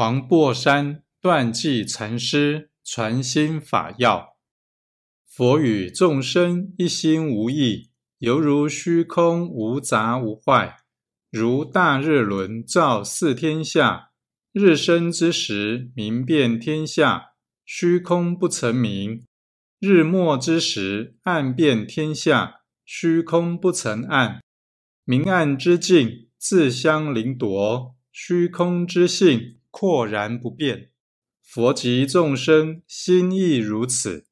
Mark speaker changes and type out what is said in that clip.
Speaker 1: 黄檗山断际禅师传心法要：佛与众生一心无异，犹如虚空无杂无坏，如大日轮照四天下。日升之时，明遍天下，虚空不成明；日没之时，暗遍天下，虚空不曾暗。明暗之境自相凌夺，虚空之性。廓然不变，佛及众生心亦如此。